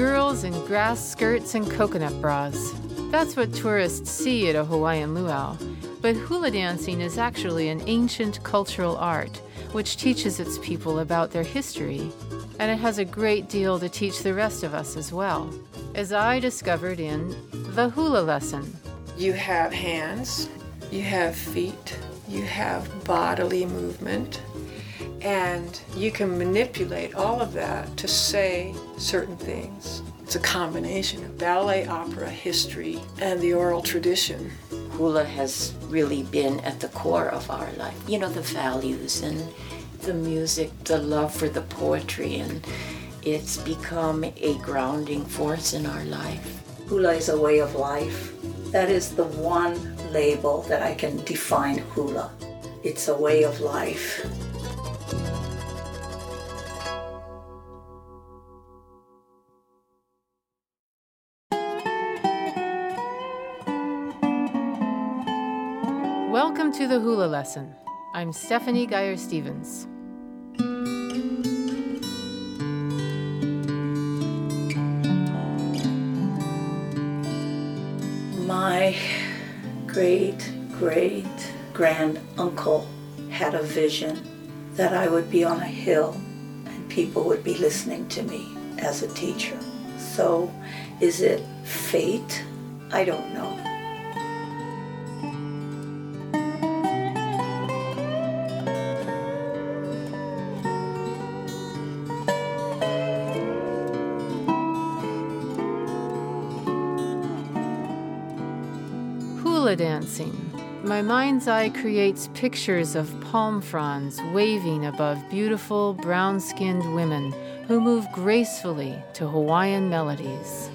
Girls in grass skirts and coconut bras. That's what tourists see at a Hawaiian luau. But hula dancing is actually an ancient cultural art which teaches its people about their history, and it has a great deal to teach the rest of us as well, as I discovered in the hula lesson. You have hands, you have feet, you have bodily movement, and you can manipulate all of that to say certain things. It's a combination of ballet, opera, history, and the oral tradition. Hula has really been at the core of our life. You know, the values and the music, the love for the poetry, and it's become a grounding force in our life. Hula is a way of life. That is the one label that I can define hula. It's a way of life. Welcome to the Hula Lesson. I'm Stephanie Geyer Stevens. My great great grand uncle had a vision that I would be on a hill and people would be listening to me as a teacher. So, is it fate? I don't know. Hula dancing. My mind's eye creates pictures of palm fronds waving above beautiful brown skinned women who move gracefully to Hawaiian melodies.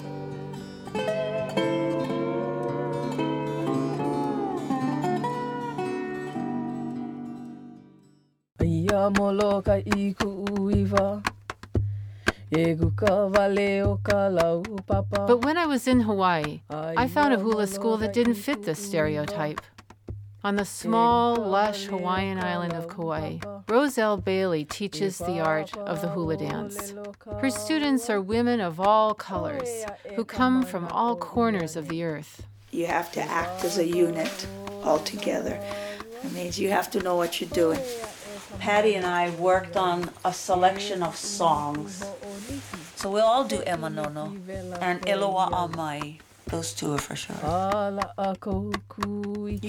But when I was in Hawaii, I found a hula school that didn't fit this stereotype. On the small, lush Hawaiian island of Kauai, Roselle Bailey teaches the art of the hula dance. Her students are women of all colors who come from all corners of the earth. You have to act as a unit all together. That means you have to know what you're doing. Patty and I worked on a selection of songs. So we'll all do Emanono and Eloa Amai. Those two are for sure. You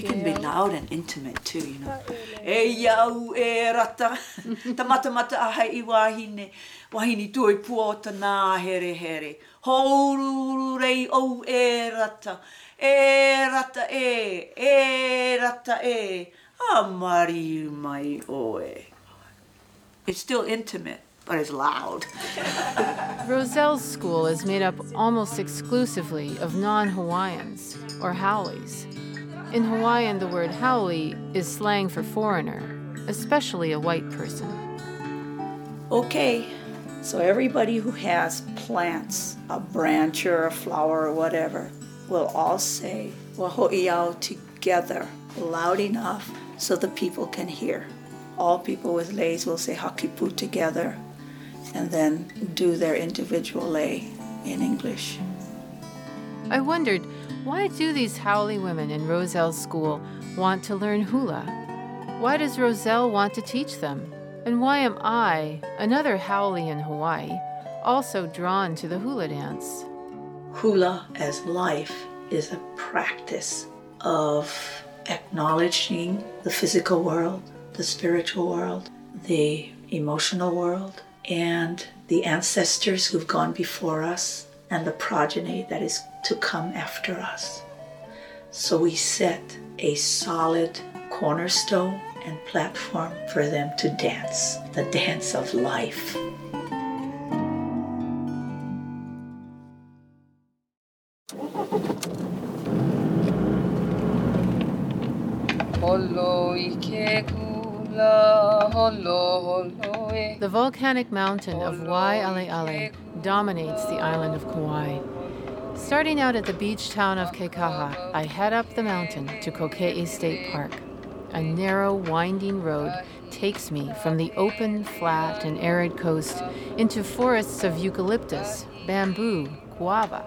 can be au. loud and intimate too, you know. E iau e rata, ta mata mata aha i wahine, wahine tui pua o ta nā here here. Houruru rei o e rata, e rata e, e rata e, a mari mai oe. It's still intimate, but it's loud. Roselle's school is made up almost exclusively of non Hawaiians, or haoles. In Hawaiian, the word haole is slang for foreigner, especially a white person. Okay, so everybody who has plants, a branch or a flower or whatever, will all say Waho'iau together, loud enough so the people can hear. All people with leis will say Hakipu together and then do their individual lei in English. I wondered why do these haole women in Roselle's school want to learn hula? Why does Roselle want to teach them? And why am I, another haole in Hawaii, also drawn to the hula dance? Hula as life is a practice of acknowledging the physical world, the spiritual world, the emotional world, and the ancestors who've gone before us and the progeny that is to come after us. So we set a solid cornerstone and platform for them to dance, the dance of life. Holo i ke kula, holo holo. The volcanic mountain of Waialeale dominates the island of Kauai. Starting out at the beach town of Kekaha, I head up the mountain to Koke'e State Park. A narrow, winding road takes me from the open, flat, and arid coast into forests of eucalyptus, bamboo, guava.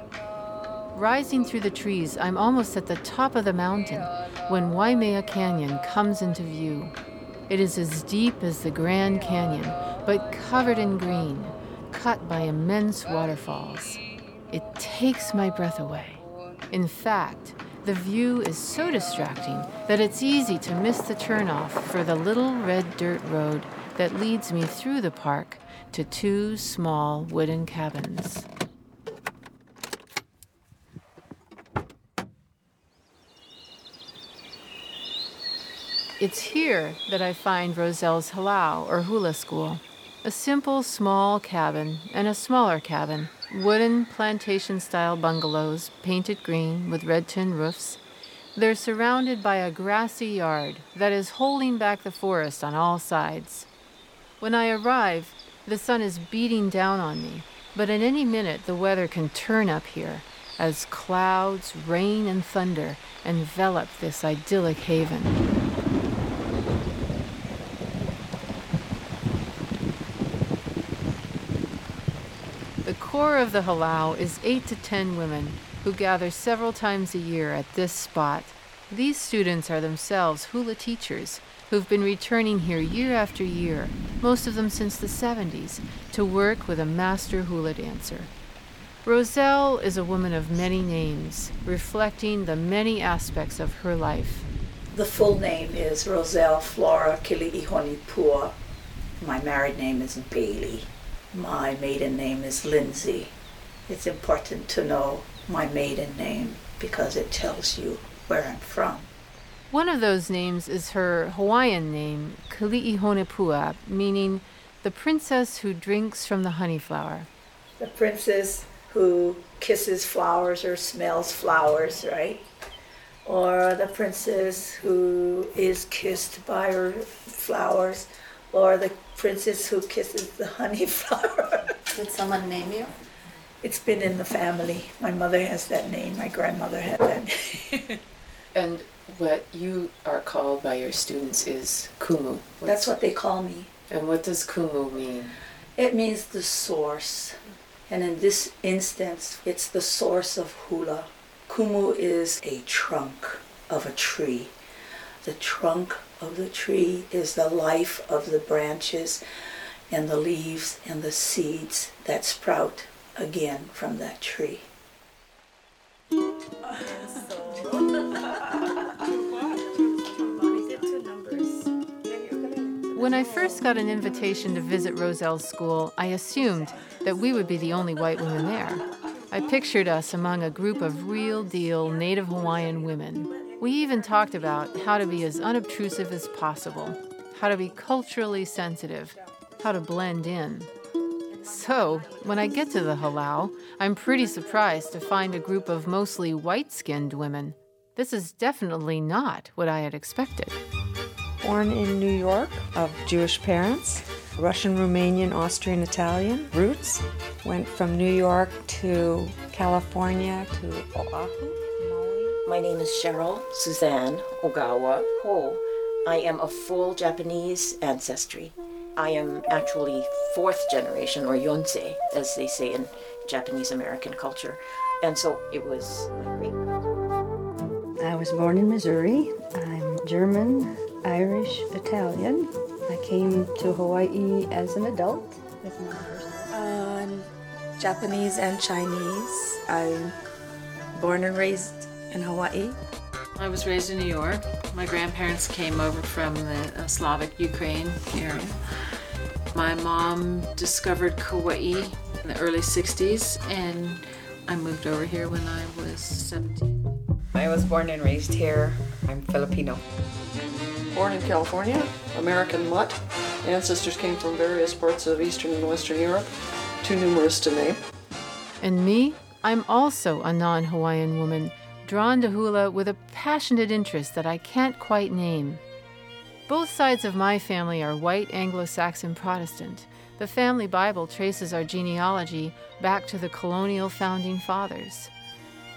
Rising through the trees, I'm almost at the top of the mountain when Waimea Canyon comes into view. It is as deep as the Grand Canyon, but covered in green, cut by immense waterfalls. It takes my breath away. In fact, the view is so distracting that it's easy to miss the turnoff for the little red dirt road that leads me through the park to two small wooden cabins. It's here that I find Roselle's halau or hula school. A simple small cabin and a smaller cabin, wooden plantation style bungalows painted green with red tin roofs. They're surrounded by a grassy yard that is holding back the forest on all sides. When I arrive, the sun is beating down on me, but at any minute the weather can turn up here as clouds, rain, and thunder envelop this idyllic haven. Core of the halau is eight to ten women who gather several times a year at this spot. These students are themselves hula teachers who've been returning here year after year, most of them since the 70s, to work with a master hula dancer. Roselle is a woman of many names, reflecting the many aspects of her life. The full name is Roselle Flora Keli'ihonipua. My married name is Bailey. My maiden name is Lindsay. It's important to know my maiden name because it tells you where I'm from. One of those names is her Hawaiian name, Keli'ihonipua, meaning the princess who drinks from the honey flower. The princess who kisses flowers or smells flowers, right? Or the princess who is kissed by her flowers or the princess who kisses the honey flower. Did someone name you? It's been in the family. My mother has that name. My grandmother had that name. and what you are called by your students is kumu. What's, That's what they call me. And what does kumu mean? It means the source. And in this instance, it's the source of hula. Kumu is a trunk of a tree. The trunk of the tree is the life of the branches and the leaves and the seeds that sprout again from that tree. When I first got an invitation to visit Roselle's school, I assumed that we would be the only white women there. I pictured us among a group of real deal Native Hawaiian women we even talked about how to be as unobtrusive as possible, how to be culturally sensitive, how to blend in. So, when I get to the halau, I'm pretty surprised to find a group of mostly white skinned women. This is definitely not what I had expected. Born in New York of Jewish parents, Russian, Romanian, Austrian, Italian roots. Went from New York to California to Oahu. My name is Cheryl Suzanne Ogawa Ho. I am of full Japanese ancestry. I am actually fourth generation, or yonsei, as they say in Japanese American culture. And so it was my great I was born in Missouri. I'm German, Irish, Italian. I came to Hawaii as an adult with my first. Uh, Japanese and Chinese. I'm born and raised in Hawaii. I was raised in New York. My grandparents came over from the uh, Slavic Ukraine area. My mom discovered Kauai in the early 60s, and I moved over here when I was 17. I was born and raised here. I'm Filipino. Born in California, American mutt. Ancestors came from various parts of Eastern and Western Europe, too numerous to name. And me? I'm also a non Hawaiian woman drawn to hula with a passionate interest that I can't quite name. Both sides of my family are white Anglo Saxon Protestant. The family Bible traces our genealogy back to the colonial founding fathers.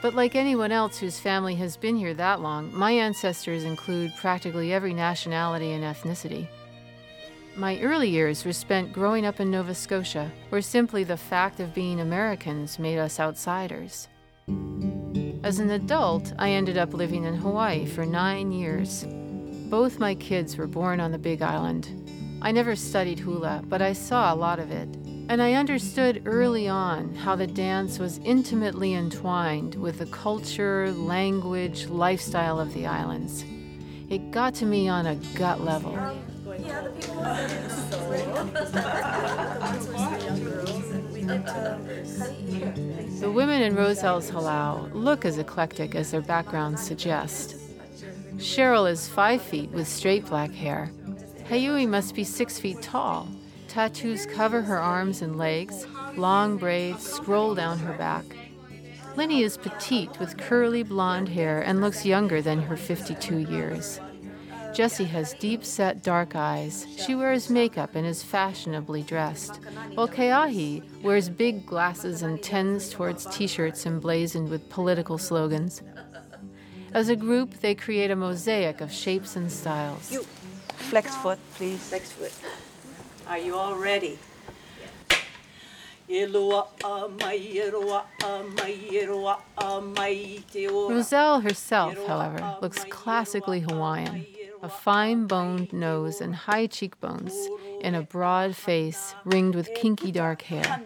But like anyone else whose family has been here that long, my ancestors include practically every nationality and ethnicity. My early years were spent growing up in Nova Scotia, where simply the fact of being Americans made us outsiders. As an adult, I ended up living in Hawaii for nine years. Both my kids were born on the Big Island. I never studied hula, but I saw a lot of it. And I understood early on how the dance was intimately entwined with the culture, language, lifestyle of the islands. It got to me on a gut level. The women in Roselle's halau look as eclectic as their backgrounds suggest. Cheryl is five feet with straight black hair. Hayui must be six feet tall. Tattoos cover her arms and legs, long braids scroll down her back. Lenny is petite with curly blonde hair and looks younger than her 52 years. Jessie has deep set dark eyes. She wears makeup and is fashionably dressed, while Keahi wears big glasses and tends towards t shirts emblazoned with political slogans. As a group, they create a mosaic of shapes and styles. You flex foot, please. Flex foot. Are you all ready? Roselle herself, however, looks classically Hawaiian a fine boned nose and high cheekbones, in a broad face ringed with kinky dark hair.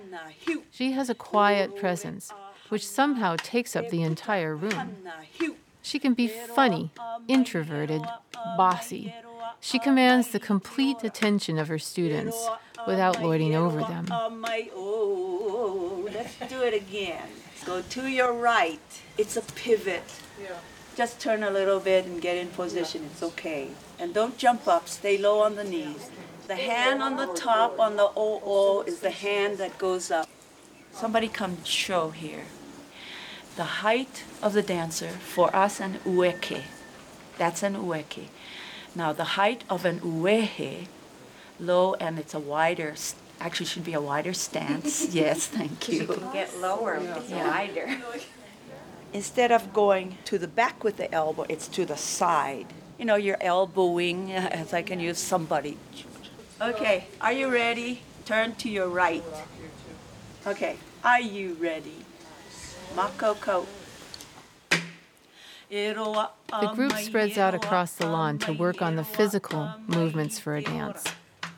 She has a quiet presence, which somehow takes up the entire room. She can be funny, introverted, bossy. She commands the complete attention of her students without lording over them. Let's do it again. Go to your right. It's a pivot. Just turn a little bit and get in position. It's okay. And don't jump up. Stay low on the knees. The hand on the top on the OO is the hand that goes up. Somebody come show here. The height of the dancer for us an ueke. That's an ueke. Now the height of an uehe, low and it's a wider, actually should be a wider stance. yes, thank you. You can get lower, yeah. wider. instead of going to the back with the elbow, it's to the side. You know, you're elbowing as I can use somebody. Okay, are you ready? Turn to your right. Okay, are you ready? Makoko. The group spreads out across the lawn to work on the physical movements for a dance.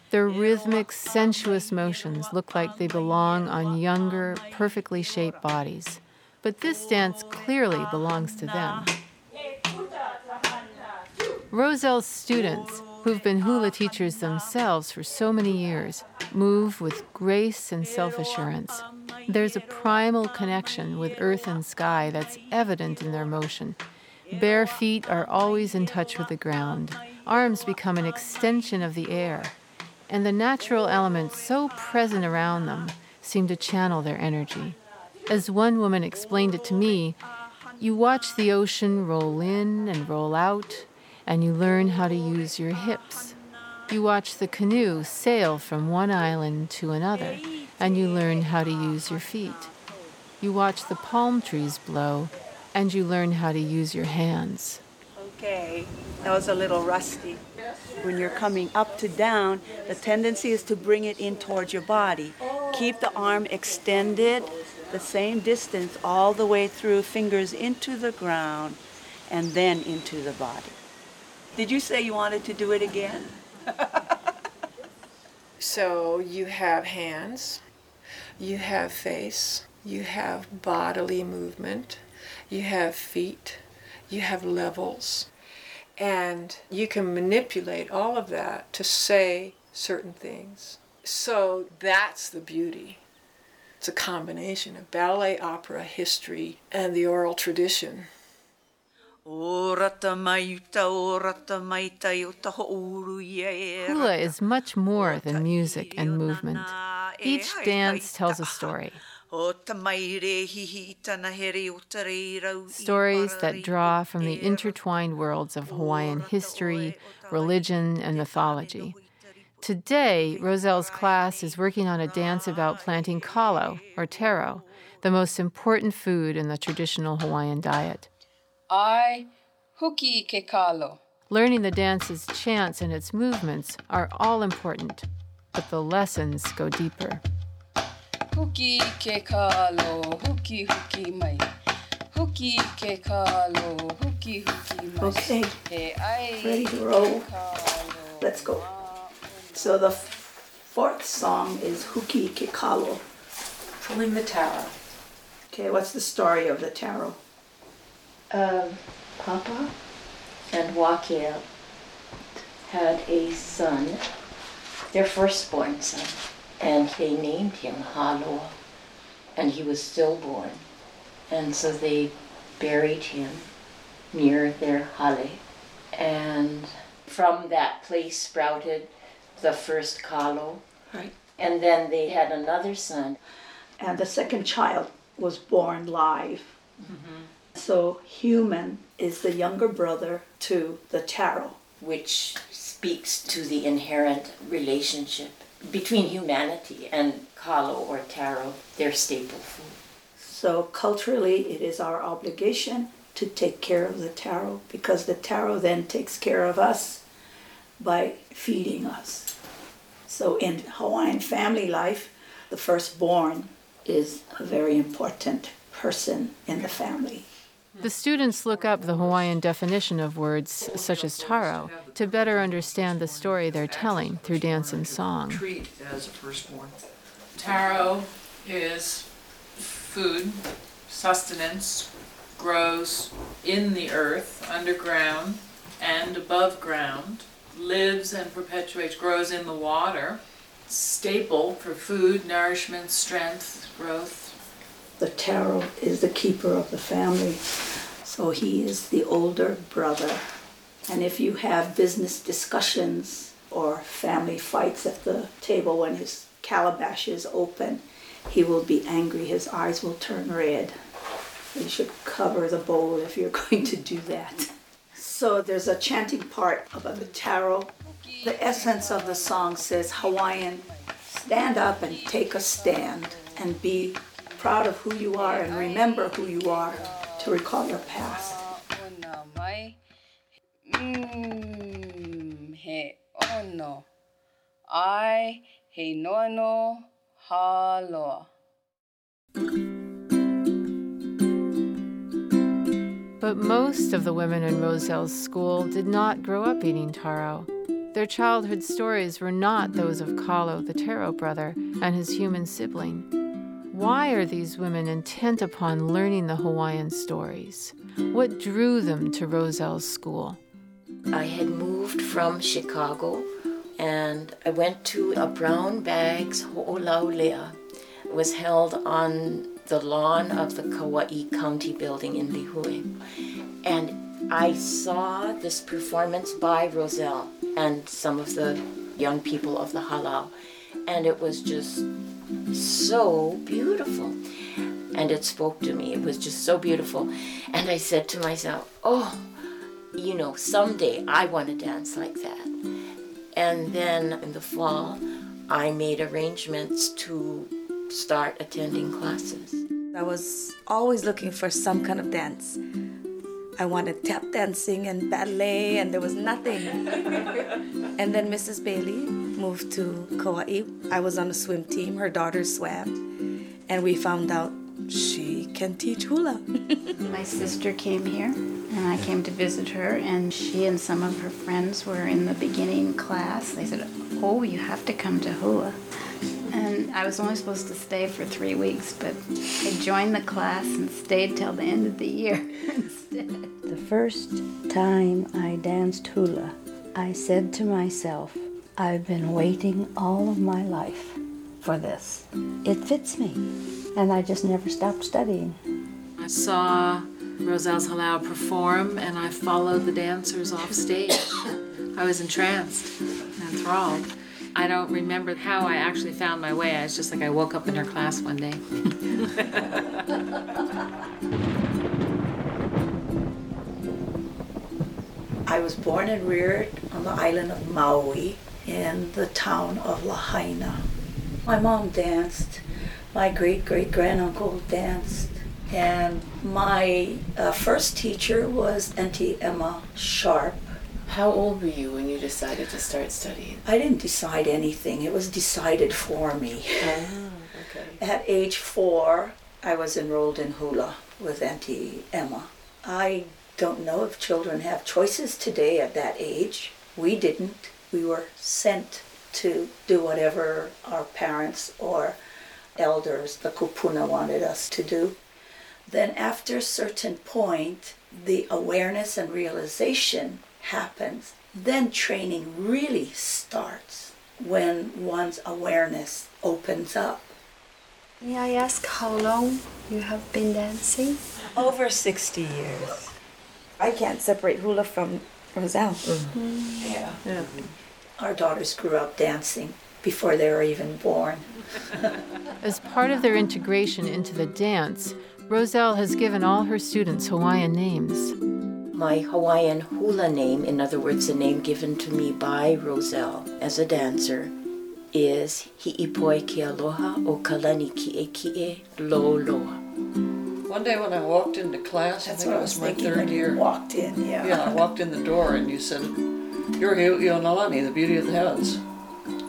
Their rhythmic, sensuous motions look like they belong on younger, perfectly shaped bodies. But this dance clearly belongs to them. Roselle's students, who've been hula teachers themselves for so many years, move with grace and self assurance. There's a primal connection with earth and sky that's evident in their motion. Bare feet are always in touch with the ground. Arms become an extension of the air. And the natural elements so present around them seem to channel their energy. As one woman explained it to me, you watch the ocean roll in and roll out, and you learn how to use your hips. You watch the canoe sail from one island to another, and you learn how to use your feet. You watch the palm trees blow, and you learn how to use your hands. Okay, that was a little rusty. When you're coming up to down, the tendency is to bring it in towards your body. Keep the arm extended the same distance all the way through, fingers into the ground, and then into the body. Did you say you wanted to do it again? so you have hands, you have face, you have bodily movement, you have feet, you have levels, and you can manipulate all of that to say certain things. So that's the beauty it's a combination of ballet, opera, history, and the oral tradition. Hula is much more than music and movement. Each dance tells a story. Stories that draw from the intertwined worlds of Hawaiian history, religion, and mythology. Today, Roselle's class is working on a dance about planting kalo, or taro, the most important food in the traditional Hawaiian diet. I huki ke kalo. Learning the dance's chants and its movements are all important, but the lessons go deeper. Huki ke kalo, huki huki mai. Huki ke kalo, huki huki mai. Okay. Ready to roll? Let's go. So the fourth song is Huki Kikalo. Pulling the taro. Okay, what's the story of the taro? Um, Papa and Wakea had a son, their firstborn son, and they named him Haloa, and he was stillborn. And so they buried him near their Hale. And from that place sprouted the first Kalo. Right. And then they had another son. And the second child was born live. Mm-hmm. So human is the younger brother to the taro. which speaks to the inherent relationship between humanity and kalo or taro, their staple food. So culturally, it is our obligation to take care of the taro because the taro then takes care of us by feeding us. So in Hawaiian family life, the firstborn is a very important person in the family. The students look up the Hawaiian definition of words such as taro to better understand the story they're telling through dance and song. Treat as a firstborn. Taro is food, sustenance, grows in the earth, underground and above ground, lives and perpetuates, grows in the water, staple for food, nourishment, strength, growth. The taro is the keeper of the family, so he is the older brother. And if you have business discussions or family fights at the table when his calabash is open, he will be angry, his eyes will turn red. You should cover the bowl if you're going to do that. So there's a chanting part about the taro. The essence of the song says Hawaiian, stand up and take a stand and be proud of who you are and remember who you are to recall your past. Mai. Mm, he he noano haloa. But most of the women in Roselle's school did not grow up eating taro. Their childhood stories were not those of Kalo, the taro brother, and his human sibling. Why are these women intent upon learning the Hawaiian stories? What drew them to Roselle's school? I had moved from Chicago and I went to a brown bags ho'olaulea. Was held on the lawn of the Kauai County building in Lihue. And I saw this performance by Roselle and some of the young people of the halau. And it was just so beautiful. And it spoke to me. It was just so beautiful. And I said to myself, oh, you know, someday I want to dance like that. And then in the fall, I made arrangements to start attending classes. I was always looking for some kind of dance. I wanted tap dancing and ballet, and there was nothing. and then Mrs. Bailey moved to Kauai. I was on a swim team, her daughter swam, and we found out she can teach hula. My sister came here and I came to visit her, and she and some of her friends were in the beginning class. They said, Oh, you have to come to hula. And I was only supposed to stay for three weeks, but I joined the class and stayed till the end of the year instead. The first time I danced hula, I said to myself, I've been waiting all of my life for this. It fits me. And I just never stopped studying. I saw Roselle's Halau perform and I followed the dancers off stage. I was entranced, enthralled. I don't remember how I actually found my way. I was just like I woke up in her class one day. I was born and reared on the island of Maui in the town of Lahaina. My mom danced, my great great granduncle danced, and my uh, first teacher was Auntie Emma Sharp, How old were you when you decided to start studying? I didn't decide anything, it was decided for me. Oh, okay. At age four, I was enrolled in hula with Auntie Emma. I don't know if children have choices today at that age. We didn't. We were sent to do whatever our parents or elders, the kupuna, wanted us to do. Then, after a certain point, the awareness and realization happens. Then, training really starts when one's awareness opens up. May I ask how long you have been dancing? Over 60 years. I can't separate hula from Roselle. Mm-hmm. Yeah. yeah. Our daughters grew up dancing before they were even born. As part of their integration into the dance, Roselle has given all her students Hawaiian names. My Hawaiian hula name, in other words, the name given to me by Roselle as a dancer, is Hi'ipoi Ke Aloha o Kalani Ki'e Ki'e Lo Loa. One day when I walked into class, That's I think what it I was was my thinking third when you year. walked in, yeah. Yeah, I walked in the door and you said, You're Ionalani, the beauty of the heavens.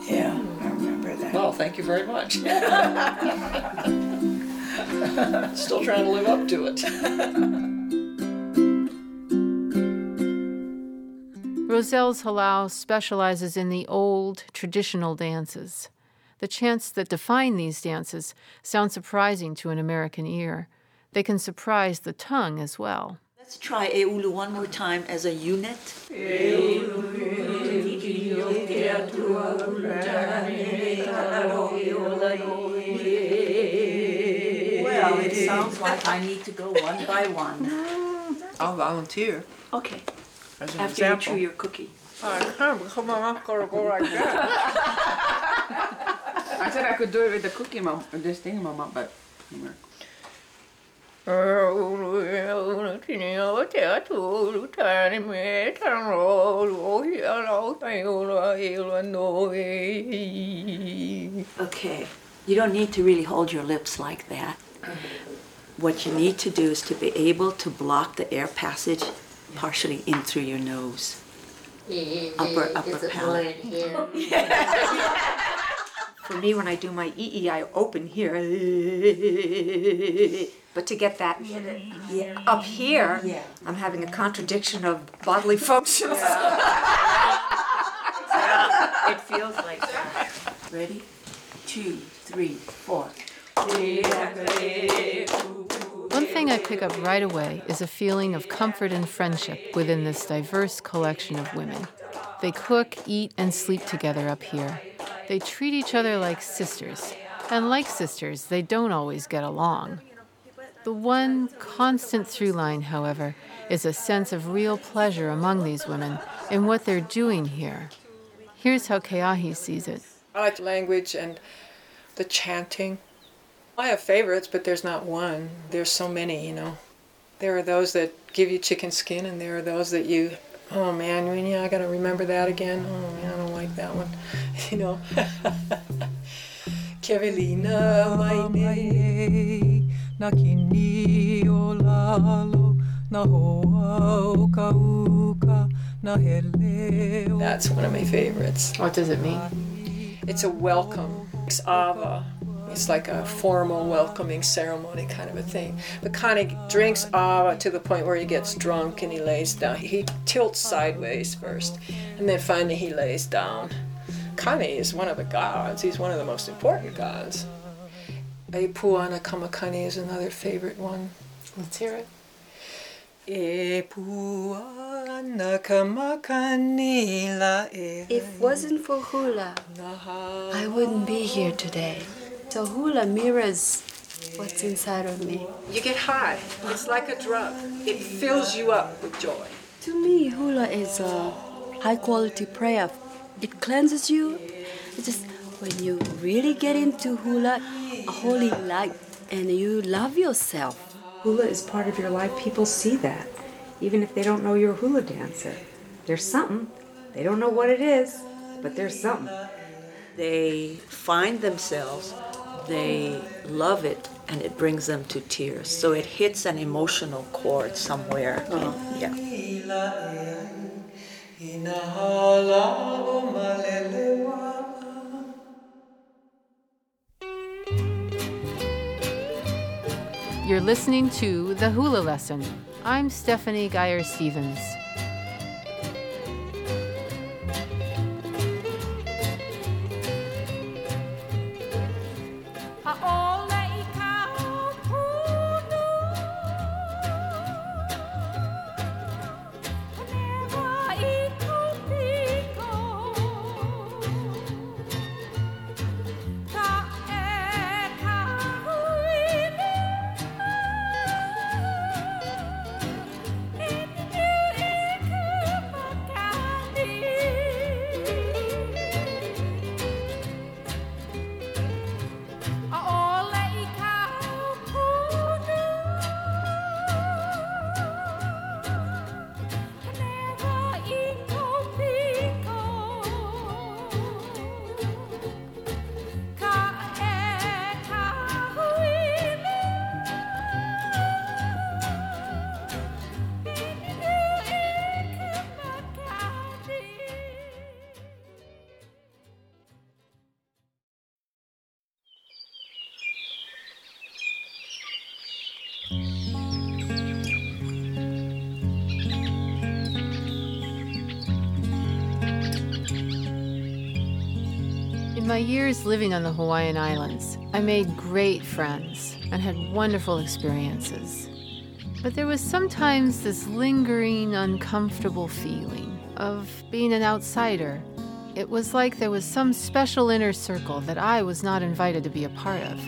Yeah, I remember that. Well, thank you very much. Still trying to live up to it. Roselle's Halau specializes in the old, traditional dances. The chants that define these dances sound surprising to an American ear. They can surprise the tongue as well. Let's try Eulu one more time as a unit. Well, it sounds like I need to go one by one. I'll volunteer. Okay. As an After you example. chew your cookie. Ah, I come on, gonna go like that. I said I could do it with the cookie mom, with this thing mama, but. Okay. You don't need to really hold your lips like that. What you need to do is to be able to block the air passage partially in through your nose. Upper, upper palate. For me, when I do my EE, I open here. But to get that up here, I'm having a contradiction of bodily functions. It feels like that. Ready? Two, three, four. One thing I pick up right away is a feeling of comfort and friendship within this diverse collection of women. They cook, eat, and sleep together up here. They treat each other like sisters. And like sisters, they don't always get along. The one constant through line, however, is a sense of real pleasure among these women in what they're doing here. Here's how Keahi sees it. I like language and the chanting. I have favorites, but there's not one. There's so many, you know. There are those that give you chicken skin, and there are those that you, oh man, yeah, I gotta remember that again. Oh man, I don't like that one, you know. Kevelina mai na kini o lalo na hoa o uka na hele That's one of my favorites. What does it mean? It's a welcome. It's ava. It's like a formal welcoming ceremony kind of a thing. But Kane drinks ava to the point where he gets drunk and he lays down. He tilts sideways first, and then finally he lays down. Kane is one of the gods. He's one of the most important gods. Epuana Kamakani is another favorite one. Let's hear it. Epuana Kamakani la e. If wasn't for hula, I wouldn't be here today. So hula mirrors what's inside of me. You get high. It's like a drug. It fills you up with joy. To me, hula is a high quality prayer. It cleanses you. It's just when you really get into hula, a holy light, and you love yourself. Hula is part of your life. People see that, even if they don't know you're a hula dancer. There's something. They don't know what it is, but there's something. They find themselves, they love it, and it brings them to tears. So it hits an emotional chord somewhere. Uh-huh. in- yeah. Inahala o malelewa. You're listening to The Hula Lesson. I'm Stephanie Geyer Stevens. Years living on the Hawaiian Islands, I made great friends and had wonderful experiences. But there was sometimes this lingering, uncomfortable feeling of being an outsider. It was like there was some special inner circle that I was not invited to be a part of.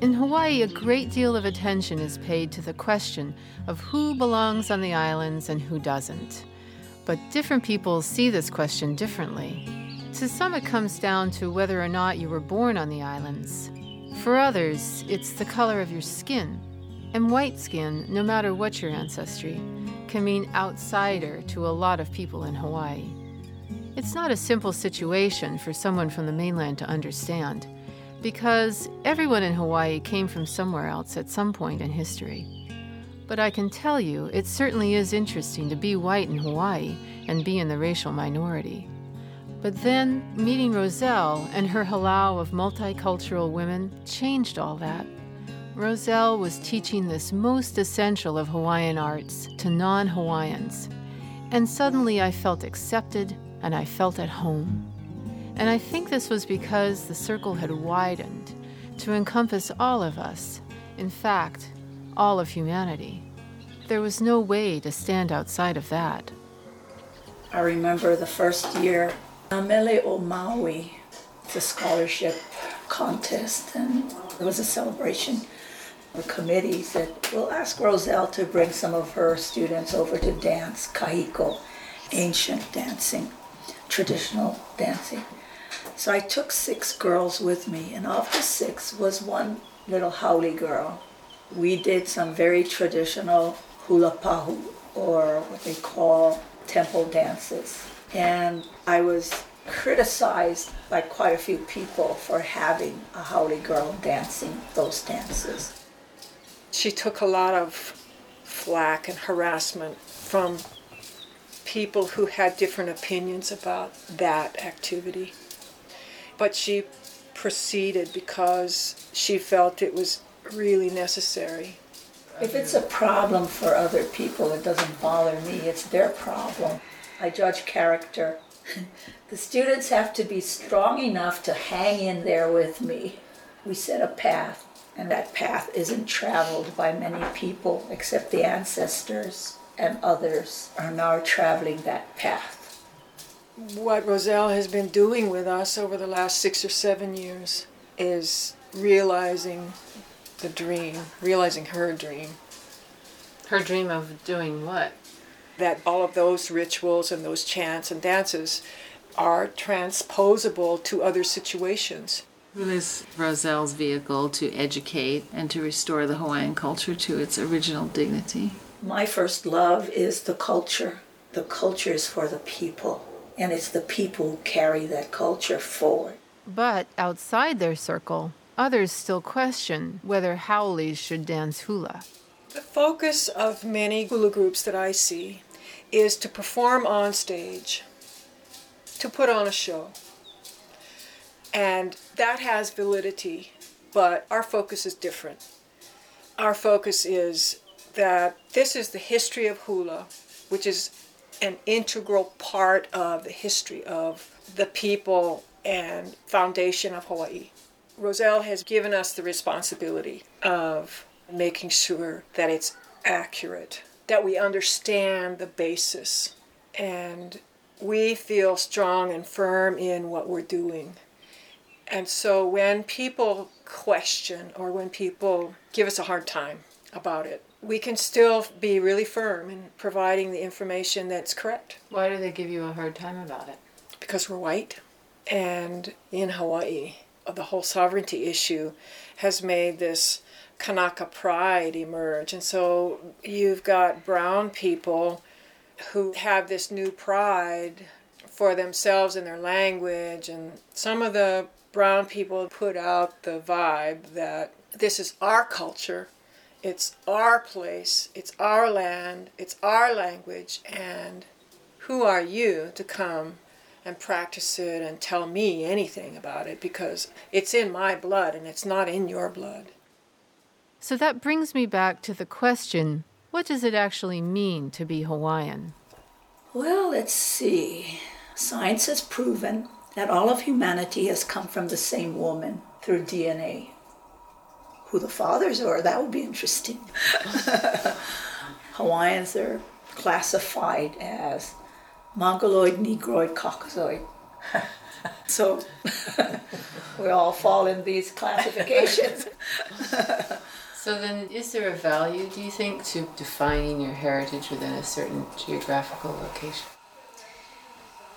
In Hawaii, a great deal of attention is paid to the question of who belongs on the islands and who doesn't. But different people see this question differently. To some, it comes down to whether or not you were born on the islands. For others, it's the color of your skin. And white skin, no matter what your ancestry, can mean outsider to a lot of people in Hawaii. It's not a simple situation for someone from the mainland to understand, because everyone in Hawaii came from somewhere else at some point in history. But I can tell you, it certainly is interesting to be white in Hawaii and be in the racial minority. But then, meeting Roselle and her halau of multicultural women changed all that. Roselle was teaching this most essential of Hawaiian arts to non Hawaiians. And suddenly I felt accepted and I felt at home. And I think this was because the circle had widened to encompass all of us, in fact, all of humanity. There was no way to stand outside of that. I remember the first year, Amele o Maui, scholarship contest, and it was a celebration. The committee said, We'll ask Roselle to bring some of her students over to dance kahiko, ancient dancing, traditional dancing. So I took six girls with me, and of the six was one little haole girl. We did some very traditional hula pahu, or what they call temple dances. And I was criticized by quite a few people for having a haole girl dancing those dances. She took a lot of flack and harassment from people who had different opinions about that activity. But she proceeded because she felt it was really necessary. If it's a problem for other people, it doesn't bother me. It's their problem. I judge character. the students have to be strong enough to hang in there with me. We set a path, and that path isn't traveled by many people except the ancestors, and others are now traveling that path. What Roselle has been doing with us over the last six or seven years is realizing the dream, realizing her dream. Her dream of doing what? That all of those rituals and those chants and dances are transposable to other situations. Hula is Roselle's vehicle to educate and to restore the Hawaiian culture to its original dignity. My first love is the culture. The culture is for the people, and it's the people who carry that culture forward. But outside their circle, others still question whether haoles should dance hula. The focus of many hula groups that I see is to perform on stage, to put on a show. And that has validity, but our focus is different. Our focus is that this is the history of hula, which is an integral part of the history of the people and foundation of Hawaii. Roselle has given us the responsibility of making sure that it's accurate, that we understand the basis, and we feel strong and firm in what we're doing. And so when people question or when people give us a hard time about it, we can still be really firm in providing the information that's correct. Why do they give you a hard time about it? Because we're white. And in Hawaii, the whole sovereignty issue has made this Kanaka pride emerge. And so you've got brown people who have this new pride for themselves and their language. And some of the brown people put out the vibe that this is our culture, it's our place, it's our land, it's our language, and who are you to come and practice it and tell me anything about it because it's in my blood and it's not in your blood. So that brings me back to the question what does it actually mean to be Hawaiian? Well, let's see. Science has proven that all of humanity has come from the same woman through DNA. Who the fathers are, that would be interesting. Hawaiians are classified as Mongoloid, Negroid, Caucasoid. so we all fall in these classifications. So then, is there a value, do you think, to defining your heritage within a certain geographical location?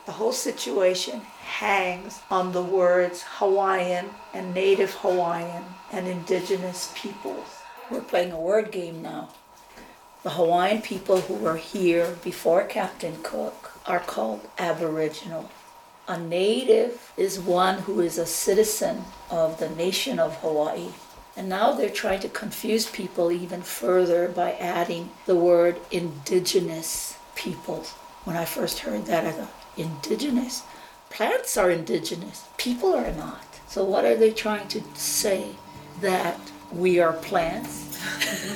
The whole situation hangs on the words Hawaiian and Native Hawaiian and Indigenous peoples. We're playing a word game now. The Hawaiian people who were here before Captain Cook are called Aboriginal. A native is one who is a citizen of the nation of Hawaii. And now they're trying to confuse people even further by adding the word indigenous peoples. When I first heard that, I thought, indigenous? Plants are indigenous, people are not. So, what are they trying to say? That we are plants?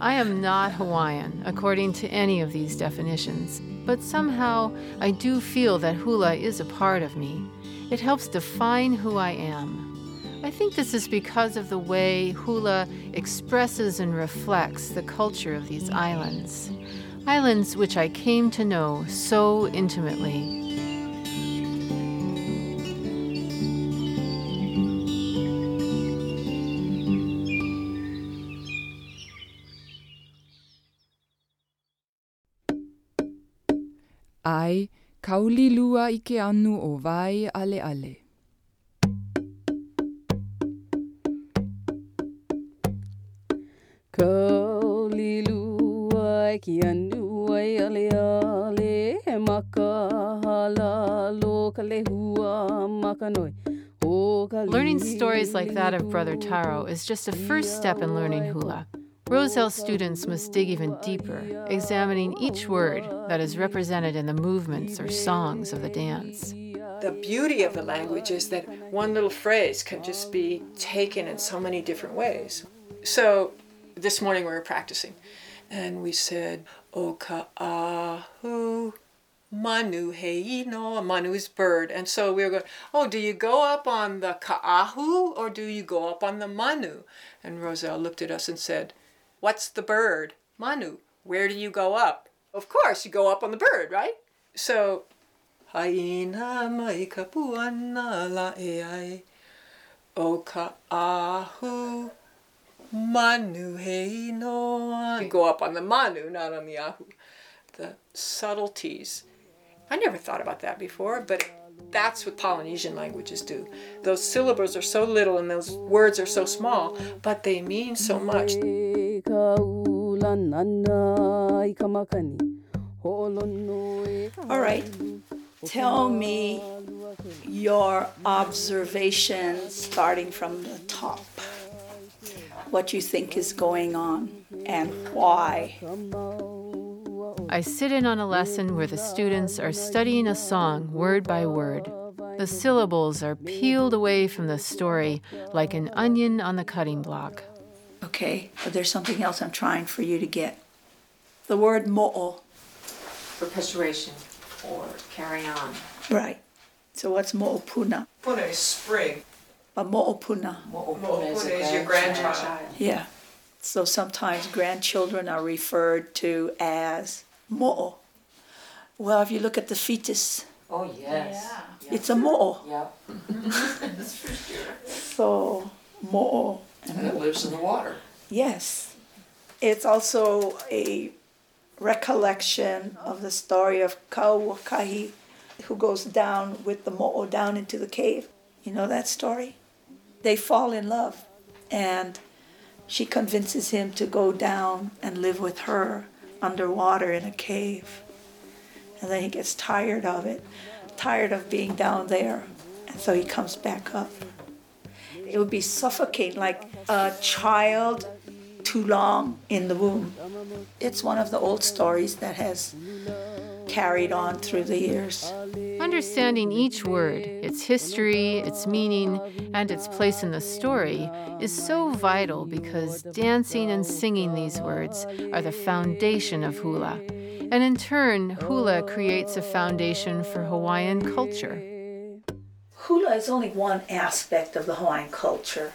I am not Hawaiian, according to any of these definitions, but somehow I do feel that hula is a part of me. It helps define who I am. I think this is because of the way hula expresses and reflects the culture of these islands. Islands which I came to know so intimately. ai kaulilua i ke anu o vai ale ale. Kaulilua i ke anu ale ale he maka halalo ka lehua maka. Learning stories like that of Brother Taro is just a first step in learning hula. Roselle students must dig even deeper, examining each word that is represented in the movements or songs of the dance. The beauty of the language is that one little phrase can just be taken in so many different ways. So this morning we were practicing and we said, Oka'ahu Manu heino. Manu is bird. And so we were going, oh, do you go up on the ka'ahu or do you go up on the manu? And Roselle looked at us and said, What's the bird? Manu. Where do you go up? Of course, you go up on the bird, right? So, haina mai kapuana la e o ka ahu manu hei no. You go up on the manu, not on the ahu. The subtleties. I never thought about that before, but that's what Polynesian languages do. Those syllables are so little and those words are so small, but they mean so much. All right. Tell me your observations starting from the top. What you think is going on and why. I sit in on a lesson where the students are studying a song word by word. The syllables are peeled away from the story like an onion on the cutting block. Okay, but there's something else I'm trying for you to get. The word mo'o. Perpetuation or carry on. Right. So what's mo'opuna? Puna is spring. But mo'opuna. Mo'opuna is your grandchild. Yeah. So sometimes grandchildren are referred to as mo'o. Well, if you look at the fetus, Oh, yes. yeah. it's a mo'o. Yeah. So mo'o. And it lives in the water. Yes. It's also a recollection of the story of Kauwakahi, who goes down with the mo'o down into the cave. You know that story? They fall in love, and she convinces him to go down and live with her underwater in a cave. And then he gets tired of it, tired of being down there, and so he comes back up. It would be suffocating, like a child too long in the womb. It's one of the old stories that has carried on through the years. Understanding each word, its history, its meaning, and its place in the story is so vital because dancing and singing these words are the foundation of hula. And in turn, hula creates a foundation for Hawaiian culture. Hula is only one aspect of the Hawaiian culture.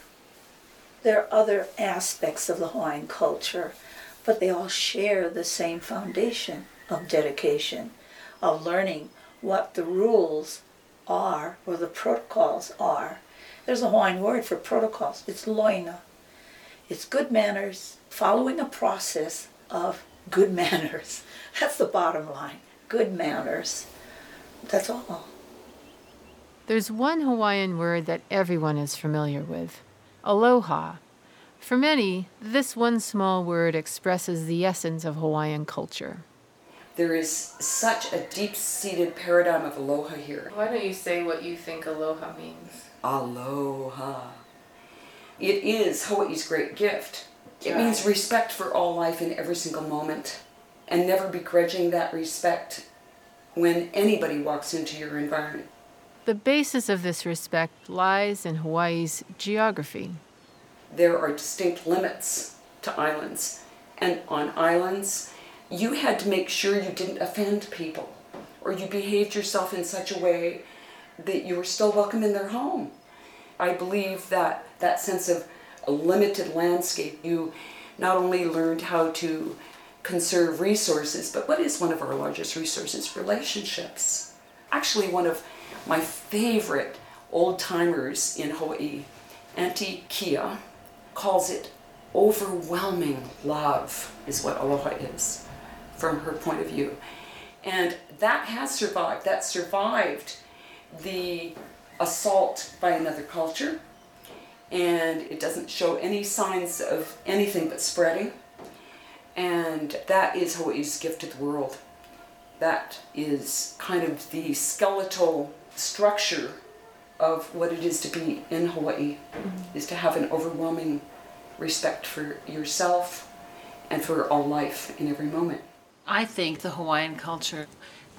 There are other aspects of the Hawaiian culture, but they all share the same foundation of dedication, of learning what the rules are or the protocols are. There's a Hawaiian word for protocols. It's loina. It's good manners, following a process of good manners. That's the bottom line. Good manners. That's all. There's one Hawaiian word that everyone is familiar with aloha. For many, this one small word expresses the essence of Hawaiian culture. There is such a deep seated paradigm of aloha here. Why don't you say what you think aloha means? Aloha. It is Hawaii's great gift. It means respect for all life in every single moment and never begrudging that respect when anybody walks into your environment. The basis of this respect lies in Hawaii's geography. There are distinct limits to islands, and on islands, you had to make sure you didn't offend people or you behaved yourself in such a way that you were still welcome in their home. I believe that that sense of a limited landscape, you not only learned how to conserve resources, but what is one of our largest resources? Relationships. Actually, one of my favorite old timers in Hawaii, Auntie Kia, calls it overwhelming love, is what aloha is from her point of view. And that has survived. That survived the assault by another culture, and it doesn't show any signs of anything but spreading. And that is Hawaii's gift to the world. That is kind of the skeletal structure of what it is to be in Hawaii, mm-hmm. is to have an overwhelming respect for yourself and for all life in every moment. I think the Hawaiian culture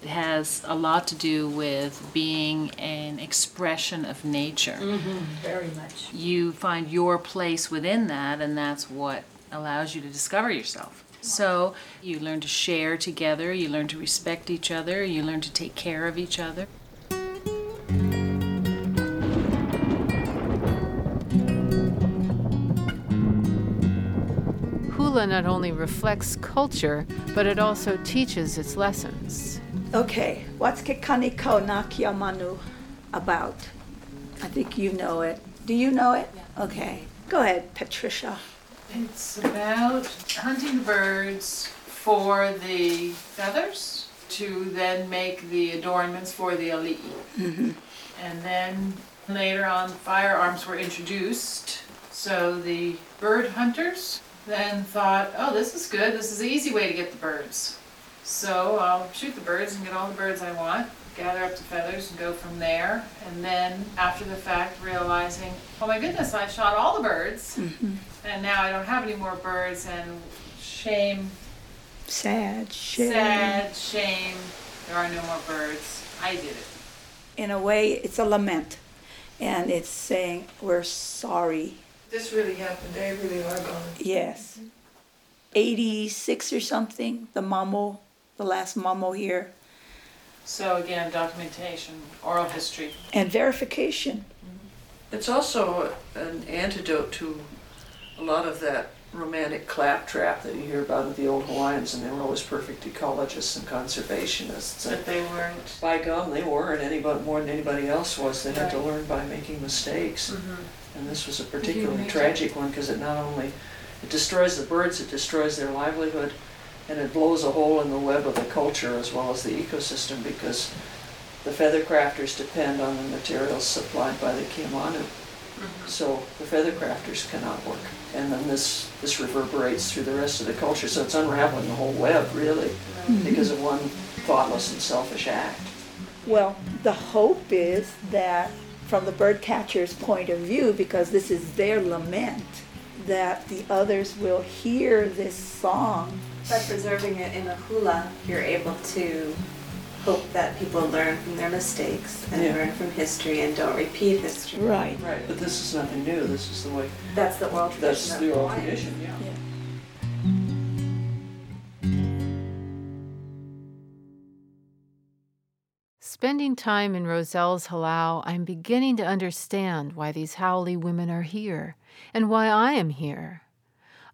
has a lot to do with being an expression of nature. Mm-hmm, very much. You find your place within that, and that's what allows you to discover yourself. So you learn to share together, you learn to respect each other, you learn to take care of each other. Hula not only reflects culture, but it also teaches its lessons. Okay, what's Kekani Kaunakia Manu about? I think you know it. Do you know it? Okay. Go ahead, Patricia. It's about hunting birds for the feathers to then make the adornments for the ali'i. Mm-hmm. And then later on, firearms were introduced. So the bird hunters then thought, oh, this is good. This is the easy way to get the birds. So I'll shoot the birds and get all the birds I want, gather up the feathers and go from there. And then after the fact, realizing, oh my goodness, I've shot all the birds. Mm-hmm. And now I don't have any more birds, and shame sad, shame. Sad, shame. There are no more birds. I did it. In a way, it's a lament. And it's saying, we're sorry. This really happened. They really are gone. Yes. 86 or something, the mamo, the last mamo here. So again, documentation, oral history. And verification. It's also an antidote to a lot of that romantic claptrap that you hear about with the old Hawaiians, and they were always perfect ecologists and conservationists. But they weren't. By gum, they weren't anybody more than anybody else was. They had to Right. learn by making mistakes, Mhm. and this was a particularly imagine? tragic one because it not only it destroys the birds, it destroys their livelihood, and it blows a hole in the web of the culture as well as the ecosystem because the feather crafters depend on the materials supplied by the Kiamanu. So the feather crafters cannot work. And then this, this reverberates through the rest of the culture. So it's unraveling the whole web, really, Mhm. because of one thoughtless and selfish act. Well, the hope is that from the bird catcher's point of view, because this is their lament, that the others will hear this song. By preserving it in the hula, you're able to hope that people learn from their mistakes and Yeah. learn from history and don't repeat history. Right. Right. But this is nothing new. This is the way. That's the oral That's tradition. the of oral Hawaii. tradition, yeah. Spending time in Roselle's halau, I'm beginning to understand why these haole women are here and why I am here.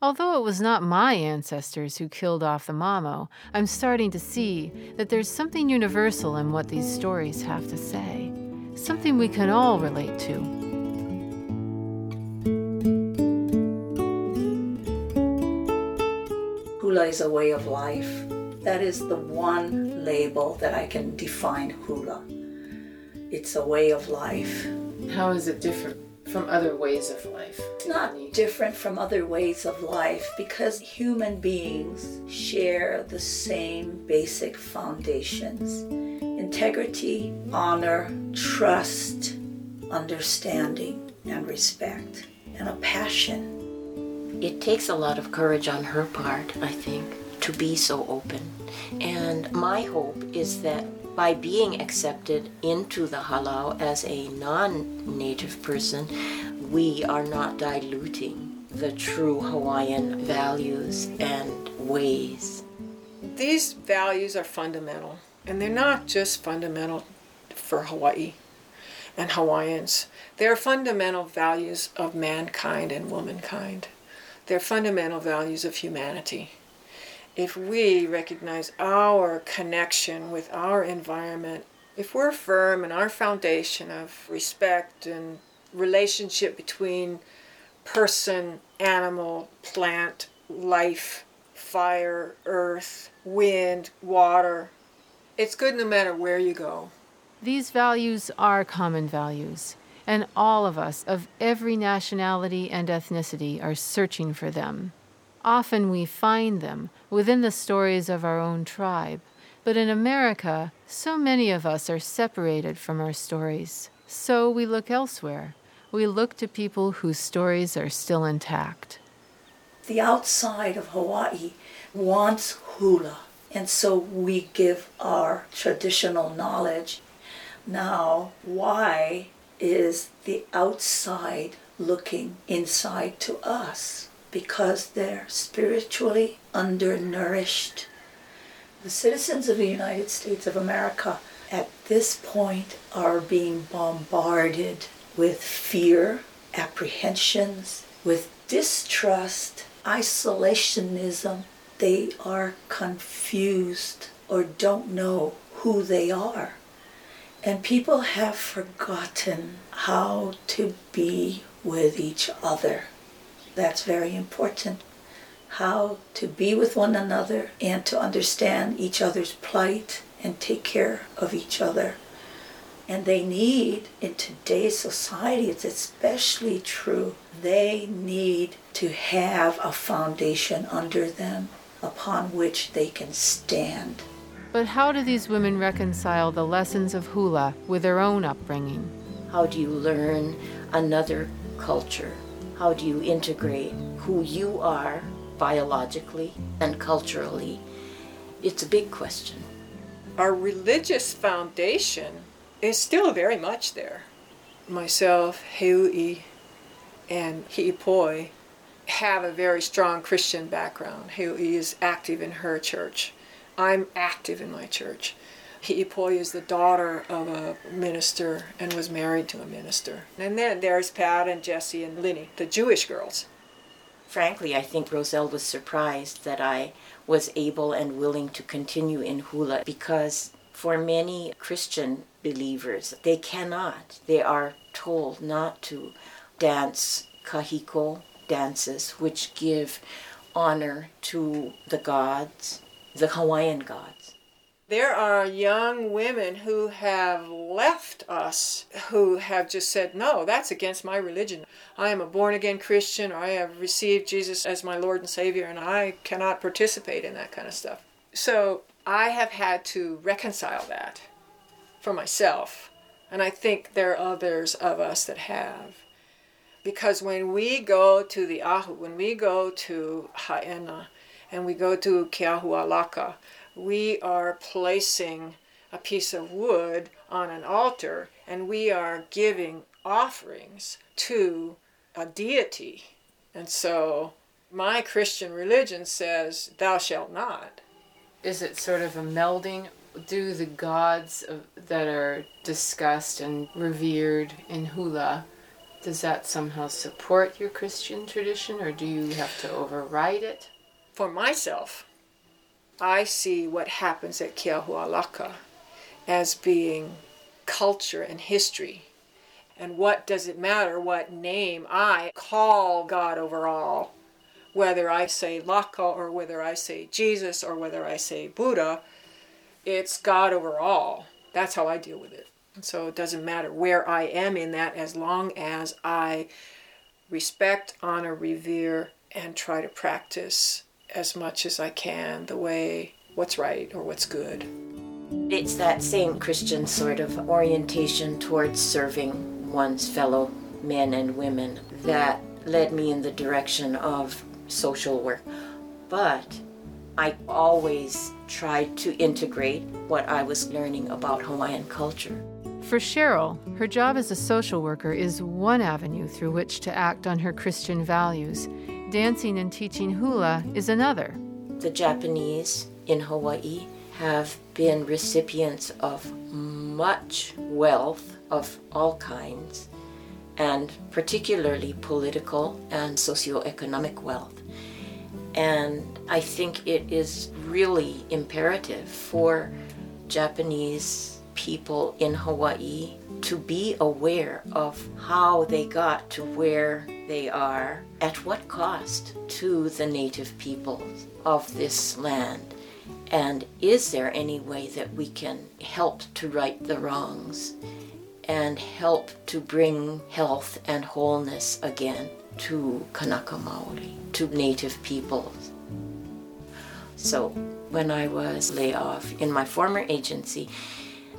Although it was not my ancestors who killed off the Mamo, I'm starting to see that there's something universal in what these stories have to say, something we can all relate to. Hula is a way of life. That is the one label that I can define hula. It's a way of life. How is it different from other ways of life? Not different from other ways of life because human beings share the same basic foundations integrity, honor, trust, understanding, and respect, and a passion. It takes a lot of courage on her part, I think, to be so open. And my hope is that by being accepted into the halau as a non native person, we are not diluting the true Hawaiian values and ways. These values are fundamental, and they're not just fundamental for Hawaii and Hawaiians. They're fundamental values of mankind and womankind. They're fundamental values of humanity. If we recognize our connection with our environment, if we're firm in our foundation of respect and relationship between person, animal, plant, life, fire, earth, wind, water, it's good no matter where you go. These values are common values, and all of us of every nationality and ethnicity are searching for them. Often we find them within the stories of our own tribe, but in America, so many of us are separated from our stories. So we look elsewhere. We look to people whose stories are still intact. The outside of Hawaii wants hula, and so we give our traditional knowledge. Now, why is the outside looking inside to us? Because they're spiritually undernourished. The citizens of the United States of America at this point are being bombarded with fear, apprehensions, with distrust, isolationism. They are confused or don't know who they are. And people have forgotten how to be with each other. That's very important. How to be with one another and to understand each other's plight and take care of each other. And they need, in today's society, it's especially true, they need to have a foundation under them upon which they can stand. But how do these women reconcile the lessons of hula with their own upbringing? How do you learn another culture? How do you integrate who you are biologically and culturally, it's a big question. Our religious foundation is still very much there. Myself, Heui, and Hiipoi have a very strong Christian background. Heui is active in her church. I'm active in my church. Hiipoi is the daughter of a minister and was married to a minister. And then there's Pat and Jesse and Linny, the Jewish girls. Frankly, I think Roselle was surprised that I was able and willing to continue in hula because for many Christian believers, they cannot. They are told not to dance kahiko dances, which give honor to the gods, the Hawaiian gods. There are young women who have left us who have just said, No, that's against my religion. I am a born again Christian, or I have received Jesus as my Lord and Savior, and I cannot participate in that kind of stuff. So I have had to reconcile that for myself. And I think there are others of us that have. Because when we go to the Ahu, when we go to Haena, and we go to Keahualaka, we are placing a piece of wood on an altar and we are giving offerings to a deity. And so my Christian religion says, Thou shalt not. Is it sort of a melding? Do the gods of, that are discussed and revered in hula, does that somehow support your Christian tradition or do you have to override it? For myself, I see what happens at Keahualaka as being culture and history. And what does it matter what name I call God overall? Whether I say Laka or whether I say Jesus or whether I say Buddha, it's God overall. That's how I deal with it. So it doesn't matter where I am in that as long as I respect, honor, revere, and try to practice as much as I can the way what's right or what's good. It's that same Christian sort of orientation towards serving one's fellow men and women that led me in the direction of social work. But I always tried to integrate what I was learning about Hawaiian culture. For Cheryl, her job as a social worker is one avenue through which to act on her Christian values. Dancing and teaching hula is another. The Japanese in Hawaii have been recipients of much wealth of all kinds, and particularly political and socioeconomic wealth. And I think it is really imperative for Japanese people in Hawaii to be aware of how they got to where they are, at what cost to the native peoples of this land. And is there any way that we can help to right the wrongs and help to bring health and wholeness again to Kanaka Maoli, to native peoples? So when I was laid off in my former agency,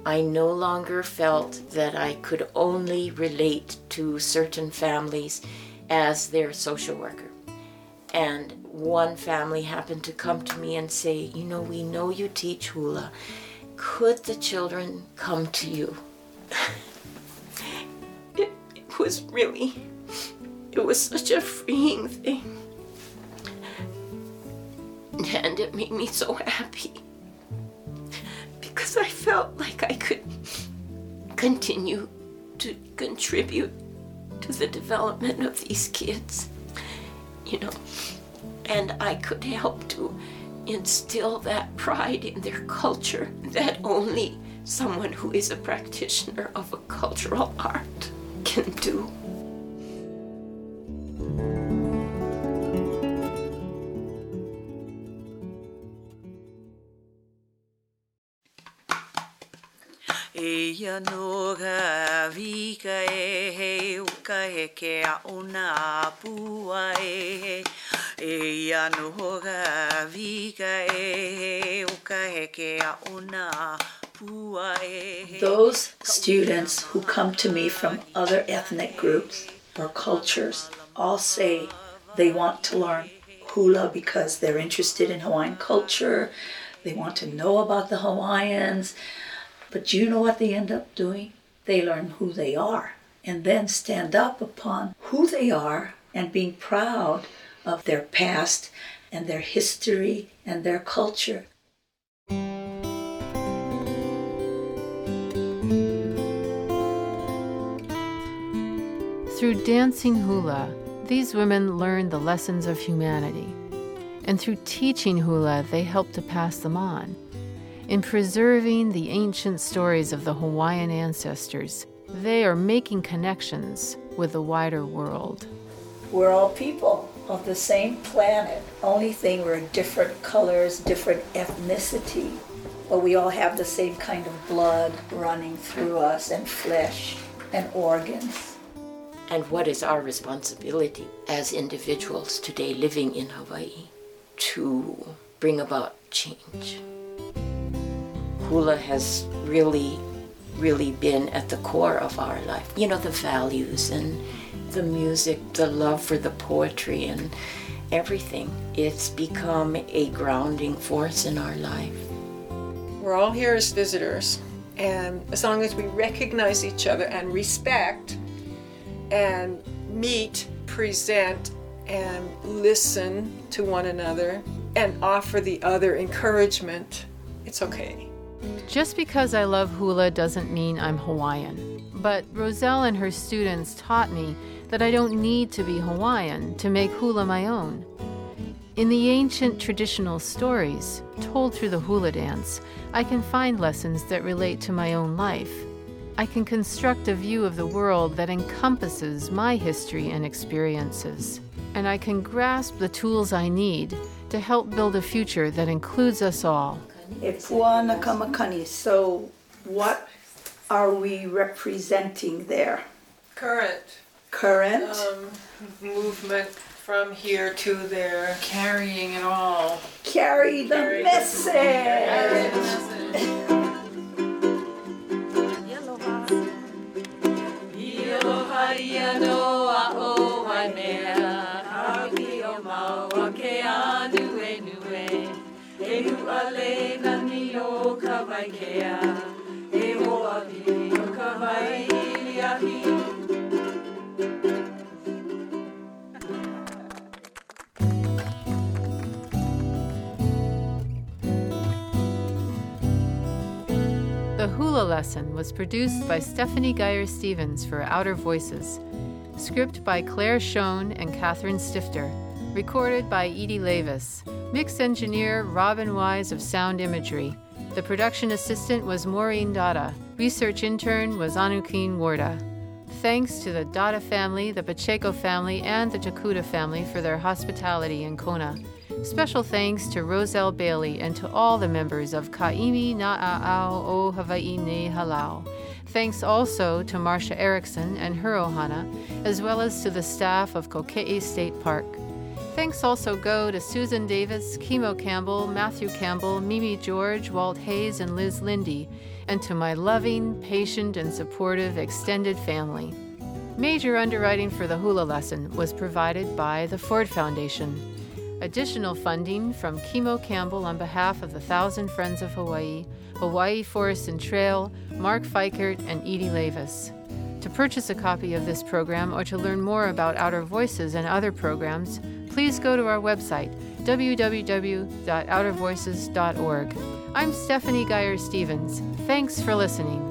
I no longer felt that I could only relate to certain families as their social worker. And one family happened to come to me and say, You know, we know you teach hula. Could the children come to you? it, it was really, it was such a freeing thing. And it made me so happy because I felt like I could continue to contribute to the development of these kids, you know, and I could help to instill that pride in their culture that only someone who is a practitioner of a cultural art can do. Those students who come to me from other ethnic groups or cultures all say they want to learn hula because they're interested in Hawaiian culture. They want to know about the Hawaiians. But you know what they end up doing? They learn who they are and then stand up upon who they are and being proud of their past and their history and their culture. Through dancing hula, these women learn the lessons of humanity. And through teaching hula, they help to pass them on. In preserving the ancient stories of the Hawaiian ancestors, they are making connections with the wider world. We're all people of the same planet. Only thing we're different colors, different ethnicity, but we all have the same kind of blood running through us and flesh and organs. And what is our responsibility as individuals today living in Hawaii to bring about change? Hula has really, really been at the core of our life. You know, the values and the music, the love for the poetry and everything. It's become a grounding force in our life. We're all here as visitors, and as long as we recognize each other and respect and meet, present, and listen to one another and offer the other encouragement, it's okay. Just because I love hula doesn't mean I'm Hawaiian. But Roselle and her students taught me that I don't need to be Hawaiian to make hula my own. In the ancient traditional stories, told through the hula dance, I can find lessons that relate to my own life I can construct a view of the world that encompasses my history and experiences. And I can grasp the tools I need to help build a future that includes us all. Wana Kamakani, so, what are we representing there? Current. Current? Um, movement from here to there. Carrying it all. Carry the Carry message. Carry the message. ia noa o mai The Hula Lesson was produced by Stephanie Geyer Stevens for Outer Voices. Script by Claire Schoen and Catherine Stifter. Recorded by Edie Lavis. Mix engineer Robin Wise of Sound Imagery. The production assistant was Maureen Dada. Research intern was Anukin Warda. Thanks to the Dada family, the Pacheco family, and the Takuda family for their hospitality in Kona. Special thanks to Roselle Bailey and to all the members of Ka'imi Na'auao o Hawaii Nei Halau. Thanks also to Marcia Erickson and her ohana, as well as to the staff of Koke'e State Park. Thanks also go to Susan Davis, Kimo Campbell, Matthew Campbell, Mimi George, Walt Hayes, and Liz Lindy, and to my loving, patient, and supportive extended family. Major underwriting for the hula lesson was provided by the Ford Foundation. Additional funding from Kimo Campbell on behalf of the Thousand Friends of Hawaii, Hawaii Forest and Trail, Mark Fikert, and Edie Lavis. To purchase a copy of this program or to learn more about Outer Voices and other programs, please go to our website, www.outervoices.org. I'm Stephanie Geyer Stevens. Thanks for listening.